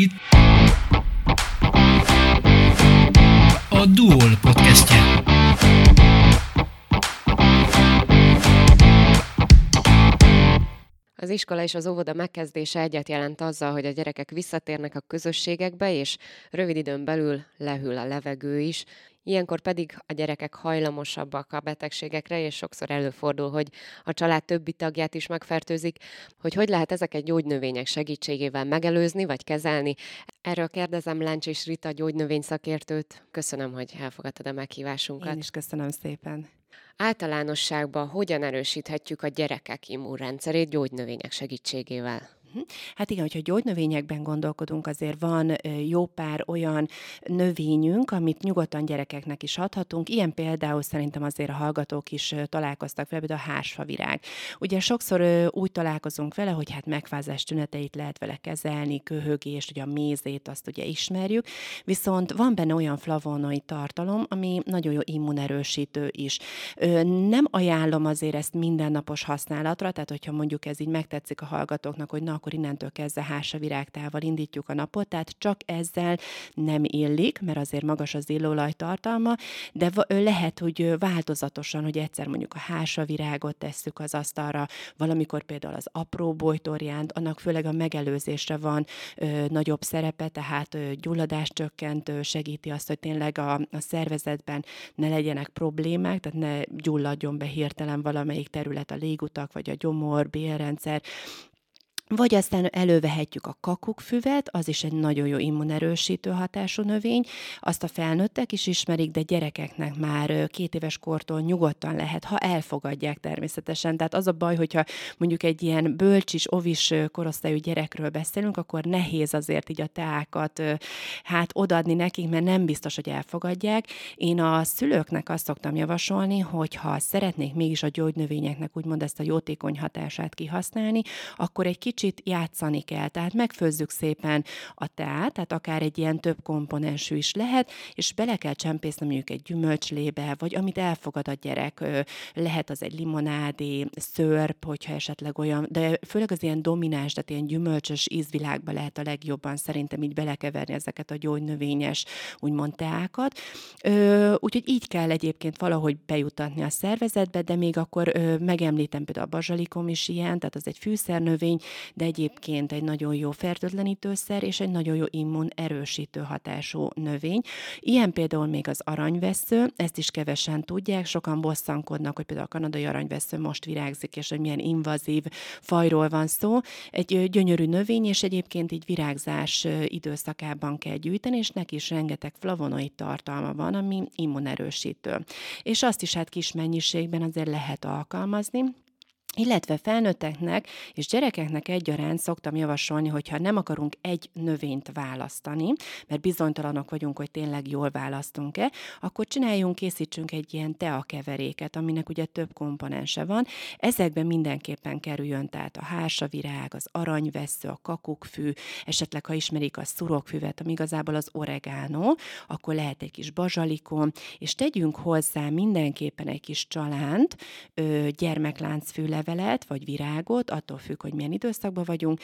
itt a Duol podcastje. Az iskola és az óvoda megkezdése egyet jelent azzal, hogy a gyerekek visszatérnek a közösségekbe, és rövid időn belül lehűl a levegő is. Ilyenkor pedig a gyerekek hajlamosabbak a betegségekre, és sokszor előfordul, hogy a család többi tagját is megfertőzik. Hogy hogy lehet ezeket gyógynövények segítségével megelőzni vagy kezelni? Erről kérdezem Láncs és Rita gyógynövény szakértőt. Köszönöm, hogy elfogadtad a meghívásunkat. Én is köszönöm szépen. Általánosságban hogyan erősíthetjük a gyerekek immunrendszerét gyógynövények segítségével? Mhm. Hát igen, hogyha gyógynövényekben gondolkodunk, azért van jó pár olyan növényünk, amit nyugodtan gyerekeknek is adhatunk. Ilyen például szerintem azért a hallgatók is találkoztak vele, például a hársfavirág. Ugye sokszor úgy találkozunk vele, hogy hát megfázás tüneteit lehet vele kezelni, köhögést, ugye a mézét, azt ugye ismerjük, viszont van benne olyan flavonoid tartalom, ami nagyon jó immunerősítő is. Nem ajánlom azért ezt mindennapos használatra, tehát hogyha mondjuk ez így megtetszik a hallgatóknak, hogy na, akkor innentől kezdve hása virágtával indítjuk a napot, tehát csak ezzel nem illik, mert azért magas az illóolaj tartalma, de lehet, hogy változatosan, hogy egyszer mondjuk a hása virágot tesszük az asztalra, valamikor például az apró bojtorjánt, annak főleg a megelőzésre van ö, nagyobb szerepe, tehát ö, gyulladást csökkentő, segíti azt, hogy tényleg a, a szervezetben ne legyenek problémák, tehát ne gyulladjon be hirtelen valamelyik terület, a légutak, vagy a gyomor, bélrendszer, vagy aztán elővehetjük a kakukfüvet, az is egy nagyon jó immunerősítő hatású növény, azt a felnőttek is ismerik, de gyerekeknek már két éves kortól nyugodtan lehet, ha elfogadják természetesen. Tehát az a baj, hogyha mondjuk egy ilyen bölcsis, ovis korosztályú gyerekről beszélünk, akkor nehéz azért így a teákat hát odaadni nekik, mert nem biztos, hogy elfogadják. Én a szülőknek azt szoktam javasolni, hogy ha szeretnék mégis a gyógynövényeknek úgymond ezt a jótékony hatását kihasználni, akkor egy kicsit kicsit játszani kell. Tehát megfőzzük szépen a teát, tehát akár egy ilyen több komponensű is lehet, és bele kell csempészni mondjuk egy gyümölcslébe, vagy amit elfogad a gyerek. Lehet az egy limonádé, szörp, hogyha esetleg olyan, de főleg az ilyen domináns, tehát ilyen gyümölcsös ízvilágba lehet a legjobban szerintem így belekeverni ezeket a gyógynövényes, úgymond teákat. Úgyhogy így kell egyébként valahogy bejutatni a szervezetbe, de még akkor megemlítem például a bazsalikom is ilyen, tehát az egy fűszernövény, de egyébként egy nagyon jó fertőtlenítőszer és egy nagyon jó immun erősítő hatású növény. Ilyen például még az aranyvesző, ezt is kevesen tudják, sokan bosszankodnak, hogy például a kanadai aranyvesző most virágzik, és hogy milyen invazív fajról van szó. Egy gyönyörű növény, és egyébként így virágzás időszakában kell gyűjteni, és neki is rengeteg flavonoid tartalma van, ami immunerősítő. És azt is hát kis mennyiségben azért lehet alkalmazni, illetve felnőtteknek és gyerekeknek egyaránt szoktam javasolni, hogyha nem akarunk egy növényt választani, mert bizonytalanok vagyunk, hogy tényleg jól választunk-e, akkor csináljunk, készítsünk egy ilyen teakeveréket, aminek ugye több komponense van. Ezekben mindenképpen kerüljön, tehát a hársavirág, az aranyvesző, a kakukkfű, esetleg ha ismerik a szurokfüvet, ami igazából az oregánó, akkor lehet egy kis bazsalikon, és tegyünk hozzá mindenképpen egy kis csalánt, gyermekláncfűle levelet vagy virágot, attól függ, hogy milyen időszakban vagyunk,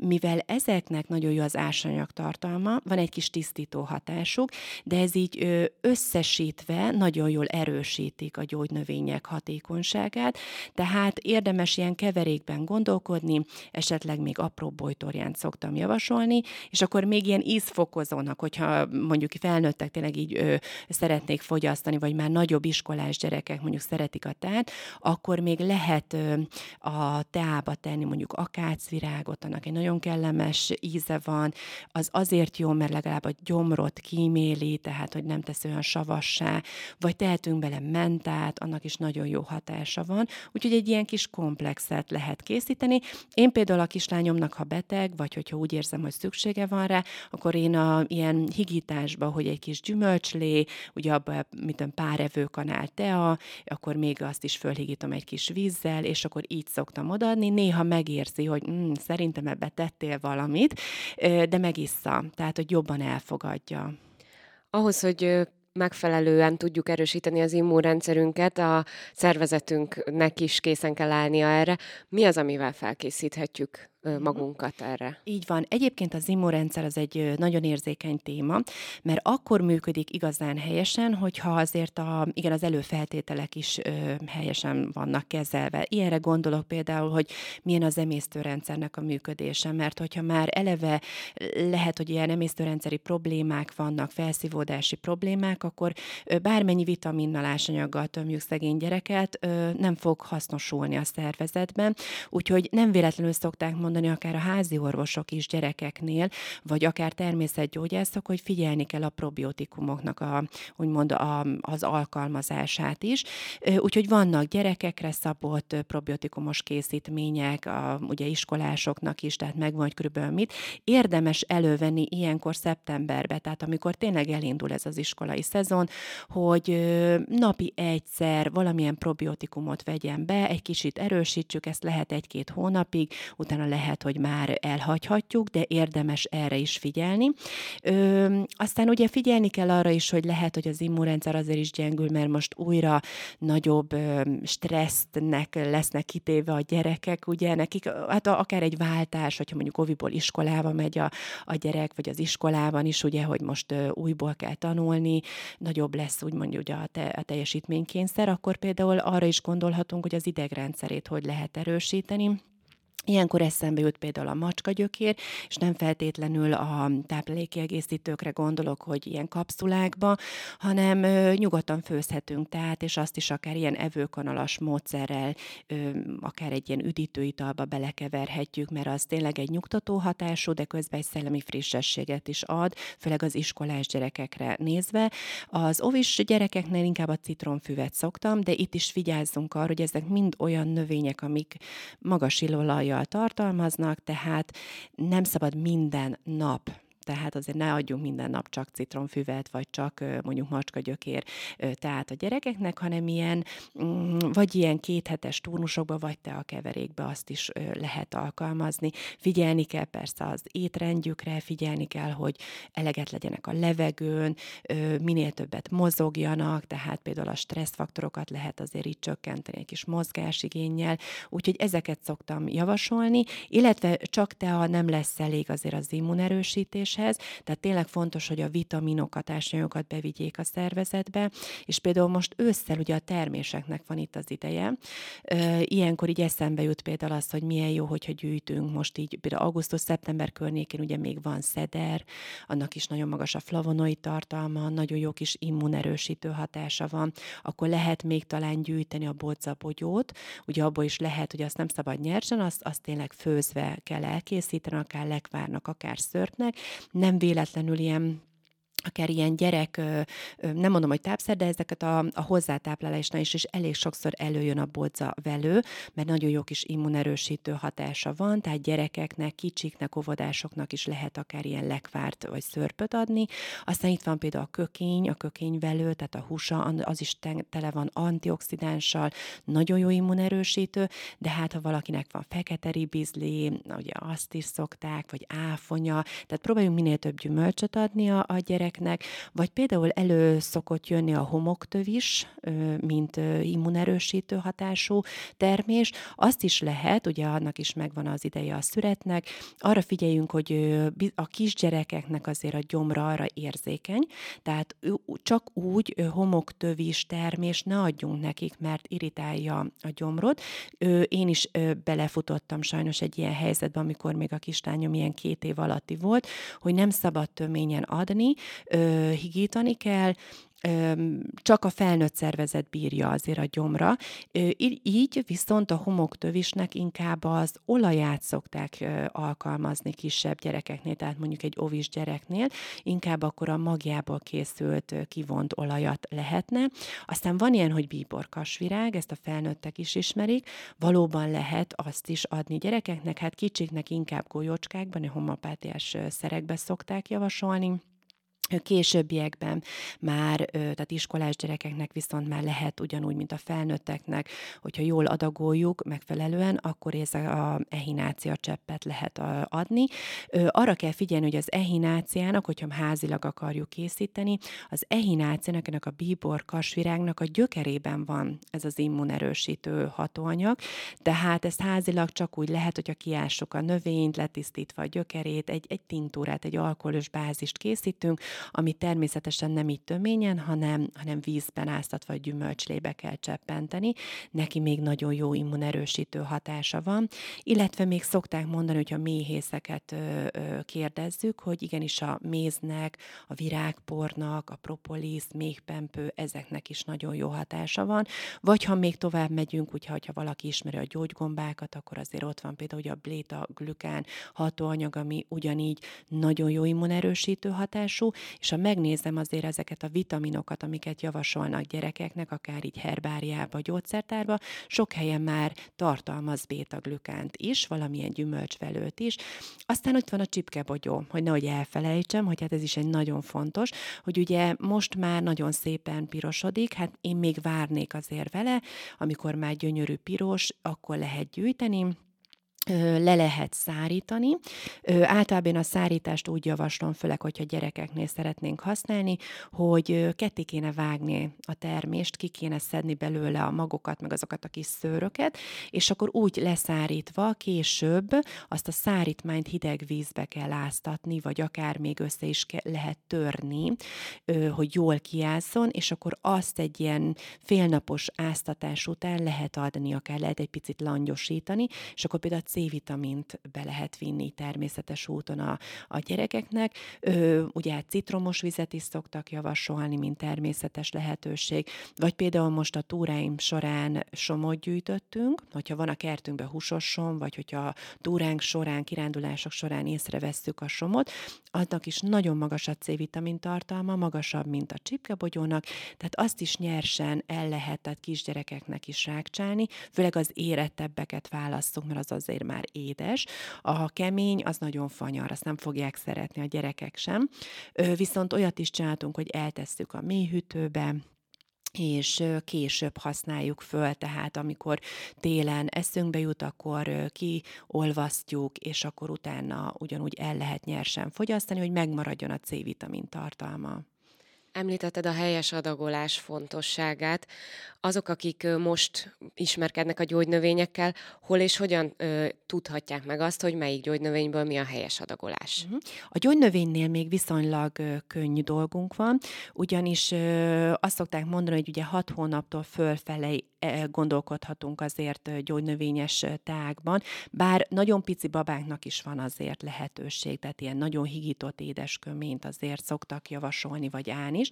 mivel ezeknek nagyon jó az ásanyag tartalma, van egy kis tisztító hatásuk, de ez így összesítve nagyon jól erősítik a gyógynövények hatékonyságát, tehát érdemes ilyen keverékben gondolkodni, esetleg még apró bojtorjánt szoktam javasolni, és akkor még ilyen ízfokozónak, hogyha mondjuk felnőttek tényleg így ö, szeretnék fogyasztani, vagy már nagyobb iskolás gyerekek mondjuk szeretik a tát, akkor még lehet lehet a teába tenni mondjuk akácvirágot, annak egy nagyon kellemes íze van, az azért jó, mert legalább a gyomrot kíméli, tehát hogy nem tesz olyan savassá, vagy tehetünk bele mentát, annak is nagyon jó hatása van, úgyhogy egy ilyen kis komplexet lehet készíteni. Én például a kislányomnak, ha beteg, vagy hogyha úgy érzem, hogy szüksége van rá, akkor én a ilyen higításba, hogy egy kis gyümölcslé, ugye abban, mit pár evőkanál tea, akkor még azt is fölhigítom egy kis víz vízzel, és akkor így szoktam odaadni. Néha megérzi, hogy mm, szerintem ebbe tettél valamit, de megissza, tehát hogy jobban elfogadja. Ahhoz, hogy megfelelően tudjuk erősíteni az immunrendszerünket, a szervezetünknek is készen kell állnia erre. Mi az, amivel felkészíthetjük. Magunkat erre. Így van. Egyébként az immunrendszer az egy nagyon érzékeny téma, mert akkor működik igazán helyesen, hogyha azért a, igen, az előfeltételek is ö, helyesen vannak kezelve. Ilyenre gondolok például, hogy milyen az emésztőrendszernek a működése, mert hogyha már eleve lehet, hogy ilyen emésztőrendszeri problémák vannak, felszívódási problémák, akkor bármennyi vitaminnal, ásanyaggal tömjük szegény gyereket, nem fog hasznosulni a szervezetben. Úgyhogy nem véletlenül szokták mondani akár a házi orvosok is gyerekeknél, vagy akár természetgyógyászok, hogy figyelni kell a probiotikumoknak a, úgymond a, az alkalmazását is. Úgyhogy vannak gyerekekre szabott probiotikumos készítmények, a, ugye iskolásoknak is, tehát megvan, hogy körülbelül mit. Érdemes elővenni ilyenkor szeptemberbe, tehát amikor tényleg elindul ez az iskolai szezon, hogy napi egyszer valamilyen probiotikumot vegyen be, egy kicsit erősítsük, ezt lehet egy-két hónapig, utána lehet, hogy már elhagyhatjuk, de érdemes erre is figyelni. Ö, aztán ugye figyelni kell arra is, hogy lehet, hogy az immunrendszer azért is gyengül, mert most újra nagyobb ö, stressznek lesznek kitéve a gyerekek, ugye nekik, hát akár egy váltás, hogyha mondjuk oviból iskolába megy a, a gyerek, vagy az iskolában is, ugye, hogy most ö, újból kell tanulni, nagyobb lesz úgymond ugye a, te, a teljesítménykényszer, akkor például arra is gondolhatunk, hogy az idegrendszerét hogy lehet erősíteni Ilyenkor eszembe jut például a macskagyökér, és nem feltétlenül a táplálékkiegészítőkre gondolok, hogy ilyen kapszulákba, hanem ö, nyugodtan főzhetünk tehát, és azt is akár ilyen evőkanalas módszerrel, ö, akár egy ilyen üdítőitalba belekeverhetjük, mert az tényleg egy nyugtató hatású, de közben egy szellemi frissességet is ad, főleg az iskolás gyerekekre nézve. Az ovis gyerekeknél inkább a citromfüvet szoktam, de itt is vigyázzunk arra, hogy ezek mind olyan növények, amik magas tartalmaznak, tehát nem szabad minden nap tehát azért ne adjunk minden nap csak citromfüvet, vagy csak mondjuk macskagyökér tehát a gyerekeknek, hanem ilyen, mm, vagy ilyen kéthetes turnusokba, vagy te a keverékbe azt is lehet alkalmazni. Figyelni kell persze az étrendjükre, figyelni kell, hogy eleget legyenek a levegőn, minél többet mozogjanak, tehát például a stresszfaktorokat lehet azért így csökkenteni egy kis mozgásigényel, úgyhogy ezeket szoktam javasolni, illetve csak te, ha nem lesz elég azért az immunerősítés, étkezéshez, tehát tényleg fontos, hogy a vitaminokat, ásványokat bevigyék a szervezetbe, és például most ősszel ugye a terméseknek van itt az ideje. Ilyenkor így eszembe jut például az, hogy milyen jó, hogyha gyűjtünk most így, például augusztus-szeptember környékén ugye még van szeder, annak is nagyon magas a flavonoid tartalma, nagyon jó kis immunerősítő hatása van, akkor lehet még talán gyűjteni a bodzabogyót, ugye abból is lehet, hogy azt nem szabad nyersen, azt, azt tényleg főzve kell elkészíteni, akár lekvárnak, akár szörpnek, nem véletlenül ilyen akár ilyen gyerek, nem mondom, hogy tápszer, de ezeket a, a hozzátáplálásnál is, is elég sokszor előjön a bodza velő, mert nagyon jó kis immunerősítő hatása van, tehát gyerekeknek, kicsiknek, óvodásoknak is lehet akár ilyen lekvárt vagy szörpöt adni. Aztán itt van például a kökény, a kökényvelő, tehát a húsa, az is tele van antioxidánssal, nagyon jó immunerősítő, de hát ha valakinek van fekete ribizli, ugye azt is szokták, vagy áfonya, tehát próbáljunk minél több gyümölcsöt adni a, a gyerek gyereknek, vagy például elő szokott jönni a homoktöv is, mint immunerősítő hatású termés. Azt is lehet, ugye annak is megvan az ideje a szüretnek, arra figyeljünk, hogy a kisgyerekeknek azért a gyomra arra érzékeny, tehát csak úgy homoktövis termés ne adjunk nekik, mert irritálja a gyomrot. Én is belefutottam sajnos egy ilyen helyzetbe, amikor még a kislányom ilyen két év alatti volt, hogy nem szabad töményen adni, ö, higítani kell, csak a felnőtt szervezet bírja azért a gyomra. Így viszont a homoktövisnek inkább az olaját szokták alkalmazni kisebb gyerekeknél, tehát mondjuk egy ovis gyereknél, inkább akkor a magjából készült kivont olajat lehetne. Aztán van ilyen, hogy bíborkasvirág, ezt a felnőttek is ismerik, valóban lehet azt is adni gyerekeknek, hát kicsiknek inkább golyócskákban, a homopátiás szerekbe szokták javasolni, Későbbiekben már, tehát iskolás gyerekeknek viszont már lehet ugyanúgy, mint a felnőtteknek, hogyha jól adagoljuk megfelelően, akkor ez a ehinácia cseppet lehet adni. Arra kell figyelni, hogy az ehináciának, hogyha házilag akarjuk készíteni, az ehináciának, ennek a bíbor kasvirágnak a gyökerében van ez az immunerősítő hatóanyag, tehát ezt házilag csak úgy lehet, hogyha kiássuk a növényt, letisztítva a gyökerét, egy, egy tintúrát, egy alkoholos bázist készítünk, ami természetesen nem így töményen, hanem, hanem vízben áztatva vagy gyümölcslébe kell cseppenteni. Neki még nagyon jó immunerősítő hatása van, illetve még szokták mondani, hogy a méhészeket ö, ö, kérdezzük, hogy igenis a méznek, a virágpornak, a propolis, méhpempő, ezeknek is nagyon jó hatása van. Vagy ha még tovább megyünk, hogyha, hogyha valaki ismeri a gyógygombákat, akkor azért ott van például a bléta glükán hatóanyag, ami ugyanígy nagyon jó immunerősítő hatású, és ha megnézem azért ezeket a vitaminokat, amiket javasolnak gyerekeknek, akár így herbáriába, gyógyszertárba, sok helyen már tartalmaz bétaglükánt is, valamilyen gyümölcsvelőt is. Aztán ott van a csipkebogyó, hogy nehogy elfelejtsem, hogy hát ez is egy nagyon fontos, hogy ugye most már nagyon szépen pirosodik, hát én még várnék azért vele, amikor már gyönyörű piros, akkor lehet gyűjteni, le lehet szárítani. Általában a szárítást úgy javaslom, főleg, hogyha gyerekeknél szeretnénk használni, hogy ketté kéne vágni a termést, ki kéne szedni belőle a magokat, meg azokat a kis szőröket, és akkor úgy leszárítva később azt a szárítmányt hideg vízbe kell áztatni, vagy akár még össze is lehet törni, hogy jól kiázzon, és akkor azt egy ilyen félnapos áztatás után lehet adni, akár lehet egy picit langyosítani, és akkor például C-vitamint be lehet vinni természetes úton a, a gyerekeknek. Ö, ugye citromos vizet is szoktak javasolni, mint természetes lehetőség, vagy például most a túráim során somot gyűjtöttünk, hogyha van a kertünkben húsos som, vagy hogyha a túránk során, kirándulások során észrevesszük a somot, annak is nagyon magas a C-vitamin tartalma, magasabb, mint a csipkebogyónak, tehát azt is nyersen el lehet tehát kisgyerekeknek is rákcsálni, főleg az érettebbeket választunk, mert az azért már édes. A kemény az nagyon fanyar, azt nem fogják szeretni a gyerekek sem. Viszont olyat is csináltunk, hogy eltesszük a mélyhűtőbe, és később használjuk föl, tehát amikor télen eszünkbe jut, akkor kiolvasztjuk, és akkor utána ugyanúgy el lehet nyersen fogyasztani, hogy megmaradjon a C-vitamin tartalma. Említetted a helyes adagolás fontosságát. Azok, akik most ismerkednek a gyógynövényekkel, hol és hogyan ö, tudhatják meg azt, hogy melyik gyógynövényből mi a helyes adagolás? Uh-huh. A gyógynövénynél még viszonylag ö, könnyű dolgunk van, ugyanis ö, azt szokták mondani, hogy ugye hat hónaptól fölfelé gondolkodhatunk azért gyógynövényes tágban, bár nagyon pici babáknak is van azért lehetőség, tehát ilyen nagyon higított édesköményt azért szoktak javasolni, vagy állni is.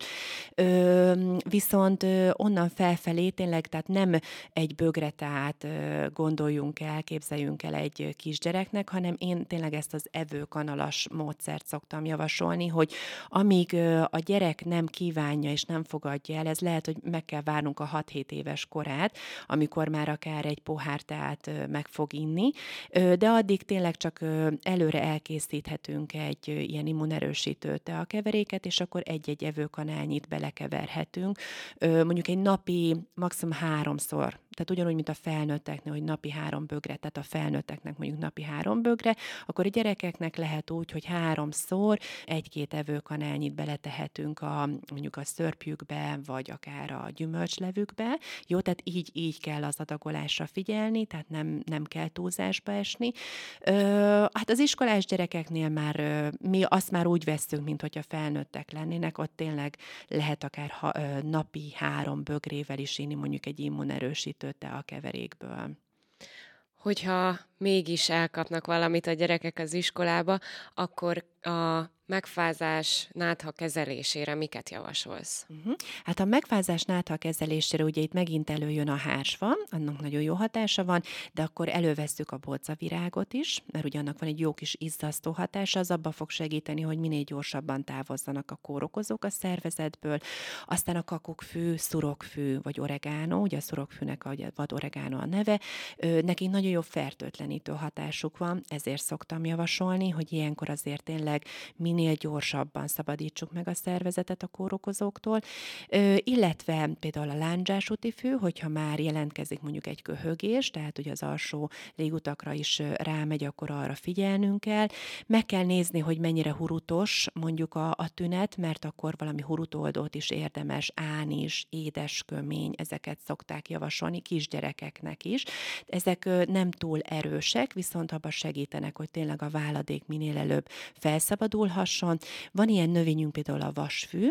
Viszont onnan felfelé tényleg, tehát nem egy bögretát ö, gondoljunk el, képzeljünk el egy kisgyereknek, hanem én tényleg ezt az evőkanalas módszert szoktam javasolni, hogy amíg a gyerek nem kívánja és nem fogadja el, ez lehet, hogy meg kell várnunk a 6-7 éves korát, amikor már akár egy pohár teát meg fog inni, de addig tényleg csak előre elkészíthetünk egy ilyen immunerősítő teakeveréket, és akkor egy-egy evők kanálnyit belekeverhetünk. Mondjuk egy napi maximum háromszor tehát ugyanúgy, mint a felnőtteknél, hogy napi három bögre, tehát a felnőtteknek mondjuk napi három bögre, akkor a gyerekeknek lehet úgy, hogy háromszor egy-két evőkanálnyit beletehetünk a, mondjuk a szörpjükbe, vagy akár a gyümölcslevükbe. Jó, tehát így, így kell az adagolásra figyelni, tehát nem, nem kell túlzásba esni. Ö, hát az iskolás gyerekeknél már ö, mi azt már úgy veszünk, mint hogyha felnőttek lennének, ott tényleg lehet akár ha, ö, napi három bögrével is inni mondjuk egy immunerősítő sütötte a keverékből. Hogyha mégis elkapnak valamit a gyerekek az iskolába, akkor a megfázás nátha kezelésére miket javasolsz? Uh-huh. Hát a megfázás nátha kezelésére ugye itt megint előjön a hársva, annak nagyon jó hatása van, de akkor elővesszük a bolcavirágot is, mert ugye annak van egy jó kis izzasztó hatása, az abba fog segíteni, hogy minél gyorsabban távozzanak a kórokozók a szervezetből. Aztán a kakukkfű, szurokfű vagy oregánó, ugye a szurokfűnek a vad oregánó a neve, neki nagyon jó fertőtlenítő hatásuk van, ezért szoktam javasolni, hogy ilyenkor azért tényleg minél gyorsabban szabadítsuk meg a szervezetet a kórokozóktól, illetve például a lándzsás úti fű, hogyha már jelentkezik mondjuk egy köhögés, tehát ugye az alsó légutakra is rámegy, akkor arra figyelnünk kell. Meg kell nézni, hogy mennyire hurutos mondjuk a, a tünet, mert akkor valami hurutoldót is érdemes, ánis, édeskömény, ezeket szokták javasolni kisgyerekeknek is. Ezek nem túl erősek, viszont abban segítenek, hogy tényleg a váladék minél előbb felszabadulhasson. Van ilyen növényünk például a vasfű,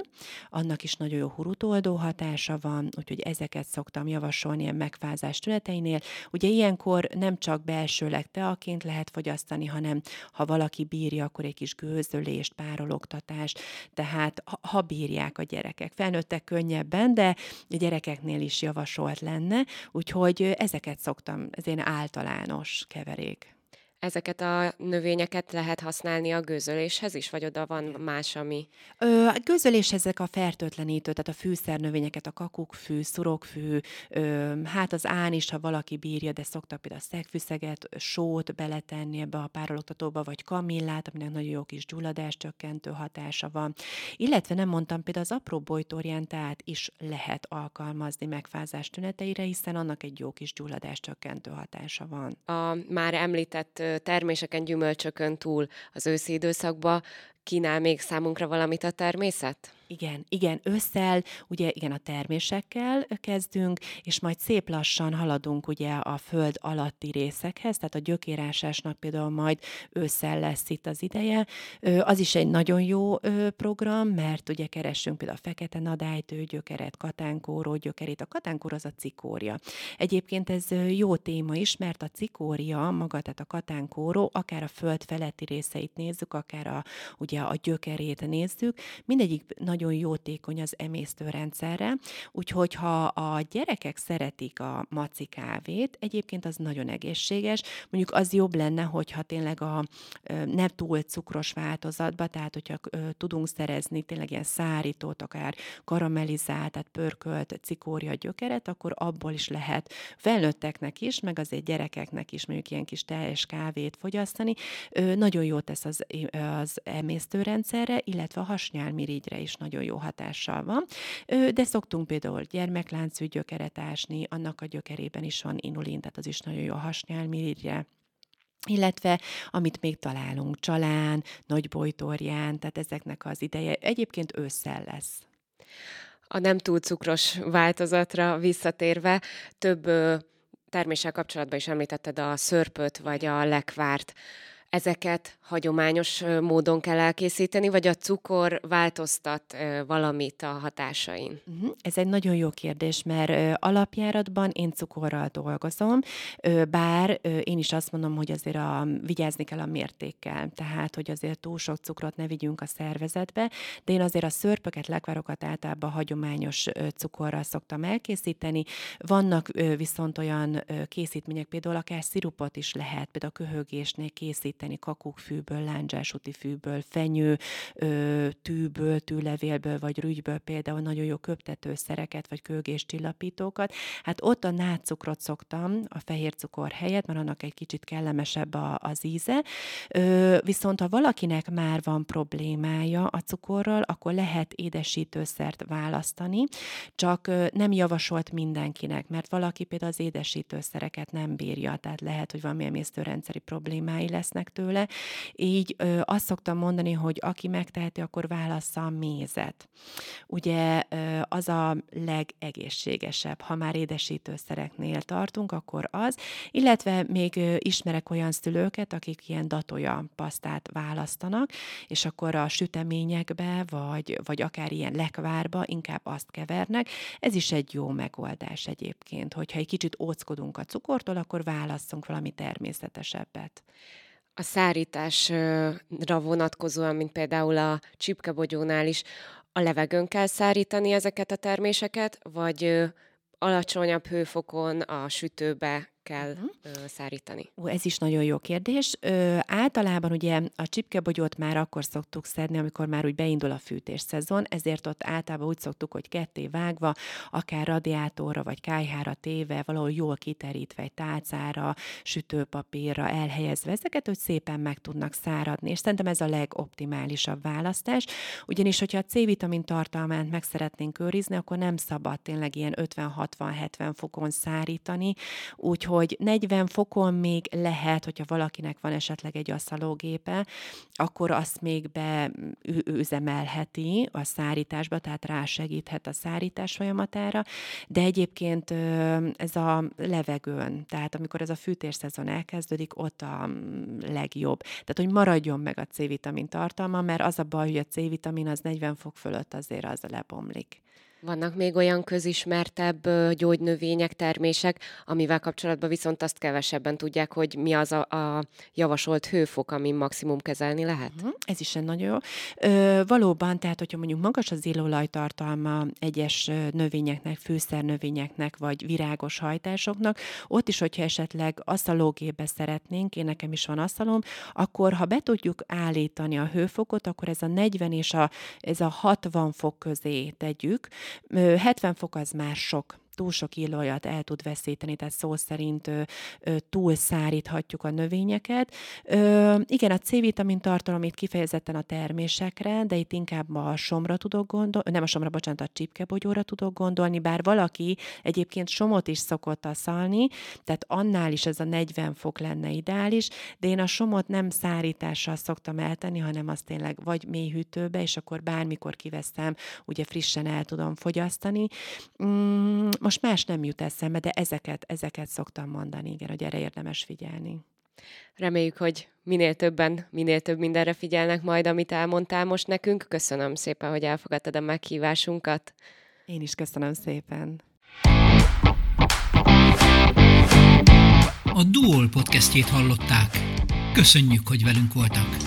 annak is nagyon jó hurutoldó hatása van, úgyhogy ezeket szoktam javasolni ilyen megfázás tüneteinél. Ugye ilyenkor nem csak belsőleg teaként lehet fogyasztani, hanem ha valaki bírja, akkor egy kis gőzölést, párologtatást, tehát ha bírják a gyerekek. Felnőttek könnyebben, de a gyerekeknél is javasolt lenne, úgyhogy ezeket szoktam, ez én általános keverék. Ezeket a növényeket lehet használni a gőzöléshez is, vagy oda van más, ami? Ö, a gőzölés ezek a fertőtlenítő, tehát a fűszernövényeket, a kakukkfű, szurokfű, ö, hát az án is, ha valaki bírja, de szoktak például a szegfűszeget, sót beletenni ebbe a párologtatóba, vagy kamillát, aminek nagyon jó kis gyulladás csökkentő hatása van. Illetve nem mondtam, például az apró bojtorjentát is lehet alkalmazni megfázás tüneteire, hiszen annak egy jó kis gyulladás csökkentő hatása van. A már említett terméseken, gyümölcsökön túl az őszi időszakban kínál még számunkra valamit a természet? Igen, igen, ősszel, ugye igen, a termésekkel kezdünk, és majd szép lassan haladunk ugye a föld alatti részekhez, tehát a gyökérásásnak például majd ősszel lesz itt az ideje. Az is egy nagyon jó program, mert ugye keressünk például a fekete nadálytő gyökeret, katánkóró gyökerét. A katánkór az a cikória. Egyébként ez jó téma is, mert a cikória, maga, tehát a katánkóró, akár a föld feletti részeit nézzük, akár a, ugye a gyökerét nézzük, mindegyik nagyon nagyon jótékony az emésztőrendszerre, úgyhogy ha a gyerekek szeretik a maci kávét, egyébként az nagyon egészséges, mondjuk az jobb lenne, hogyha tényleg a nem túl cukros változatba, tehát hogyha tudunk szerezni tényleg ilyen szárítót, akár karamellizált, tehát pörkölt cikória gyökeret, akkor abból is lehet felnőtteknek is, meg azért gyerekeknek is mondjuk ilyen kis teljes kávét fogyasztani. Nagyon jó tesz az, az emésztőrendszerre, illetve a hasnyálmirigyre is nagyon jó hatással van. De szoktunk például gyermekláncű gyökeret ásni, annak a gyökerében is van inulin, tehát az is nagyon jó a hasnyálmirigyre illetve amit még találunk, csalán, nagybojtorján, tehát ezeknek az ideje egyébként ősszel lesz. A nem túl cukros változatra visszatérve, több terméssel kapcsolatban is említetted a szörpöt vagy a lekvárt. Ezeket hagyományos módon kell elkészíteni, vagy a cukor változtat valamit a hatásain? Uh-huh. Ez egy nagyon jó kérdés, mert alapjáratban én cukorral dolgozom, bár én is azt mondom, hogy azért a, vigyázni kell a mértékkel, tehát hogy azért túl sok cukrot ne vigyünk a szervezetbe, de én azért a szörpöket, lekvárokat általában hagyományos cukorral szoktam elkészíteni. Vannak viszont olyan készítmények, például akár szirupot is lehet, például a köhögésnél készít készíteni kakukkfűből, lándzsásúti fűből, fenyő, tűből, tűlevélből vagy rügyből például nagyon jó köptetőszereket vagy kőgés csillapítókat. Hát ott a nátszukrot szoktam a fehér cukor helyett, mert annak egy kicsit kellemesebb a, az íze. Ö, viszont ha valakinek már van problémája a cukorral, akkor lehet édesítőszert választani, csak nem javasolt mindenkinek, mert valaki például az édesítőszereket nem bírja, tehát lehet, hogy valami emésztőrendszeri problémái lesznek félnek tőle. Így ö, azt szoktam mondani, hogy aki megteheti, akkor válassza a mézet. Ugye ö, az a legegészségesebb, ha már édesítőszereknél tartunk, akkor az, illetve még ö, ismerek olyan szülőket, akik ilyen datoja pasztát választanak, és akkor a süteményekbe, vagy, vagy akár ilyen lekvárba inkább azt kevernek. Ez is egy jó megoldás egyébként, hogyha egy kicsit óckodunk a cukortól, akkor válasszunk valami természetesebbet a szárításra vonatkozóan, mint például a csipkebogyónál is, a levegőn kell szárítani ezeket a terméseket, vagy alacsonyabb hőfokon a sütőbe kell uh-huh. szárítani? Ó, ez is nagyon jó kérdés. Ö, általában ugye a csipkebogyót már akkor szoktuk szedni, amikor már úgy beindul a fűtés szezon, ezért ott általában úgy szoktuk, hogy ketté vágva, akár radiátorra vagy kájhára téve, valahol jól kiterítve egy tálcára, sütőpapírra elhelyezve ezeket, hogy szépen meg tudnak száradni. És szerintem ez a legoptimálisabb választás, ugyanis, hogyha a C-vitamin tartalmát meg szeretnénk őrizni, akkor nem szabad tényleg ilyen 50-60-70 fokon szárítani, úgyhogy 40 fokon még lehet, hogyha valakinek van esetleg egy aszalógépe, akkor azt még beüzemelheti a szárításba, tehát rásegíthet a szárítás folyamatára, de egyébként ez a levegőn, tehát amikor ez a fűtésszezon elkezdődik, ott a legjobb. Tehát, hogy maradjon meg a C-vitamin tartalma, mert az a baj, hogy a C-vitamin az 40 fok fölött azért az lebomlik. Vannak még olyan közismertebb gyógynövények, termések, amivel kapcsolatban viszont azt kevesebben tudják, hogy mi az a, a javasolt hőfok, ami maximum kezelni lehet? Uh-huh. Ez is nagyon jó. Ö, valóban, tehát hogyha mondjuk magas az illóolajtartalma egyes növényeknek, fűszernövényeknek, vagy virágos hajtásoknak, ott is, hogyha esetleg aszalógébe szeretnénk, én nekem is van aszalom, akkor ha be tudjuk állítani a hőfokot, akkor ez a 40 és a, ez a 60 fok közé tegyük, 70 fok az már sok túl sok illójat el tud veszíteni, tehát szó szerint ö, ö, túl száríthatjuk a növényeket. Ö, igen, a C-vitamin tartalom itt kifejezetten a termésekre, de itt inkább a somra tudok gondolni, nem a somra, bocsánat, a csipkebogyóra tudok gondolni, bár valaki egyébként somot is szokott aszalni, tehát annál is ez a 40 fok lenne ideális, de én a somot nem szárítással szoktam eltenni, hanem azt tényleg vagy mély hűtőbe, és akkor bármikor kiveszem, ugye frissen el tudom fogyasztani. Mm, most más nem jut eszembe, de ezeket, ezeket szoktam mondani, igen, hogy erre érdemes figyelni. Reméljük, hogy minél többen, minél több mindenre figyelnek majd, amit elmondtál most nekünk. Köszönöm szépen, hogy elfogadtad a meghívásunkat. Én is köszönöm szépen. A Duol podcastjét hallották. Köszönjük, hogy velünk voltak.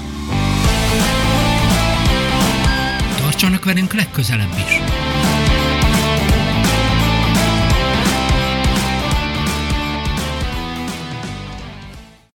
Tartsanak velünk legközelebb is!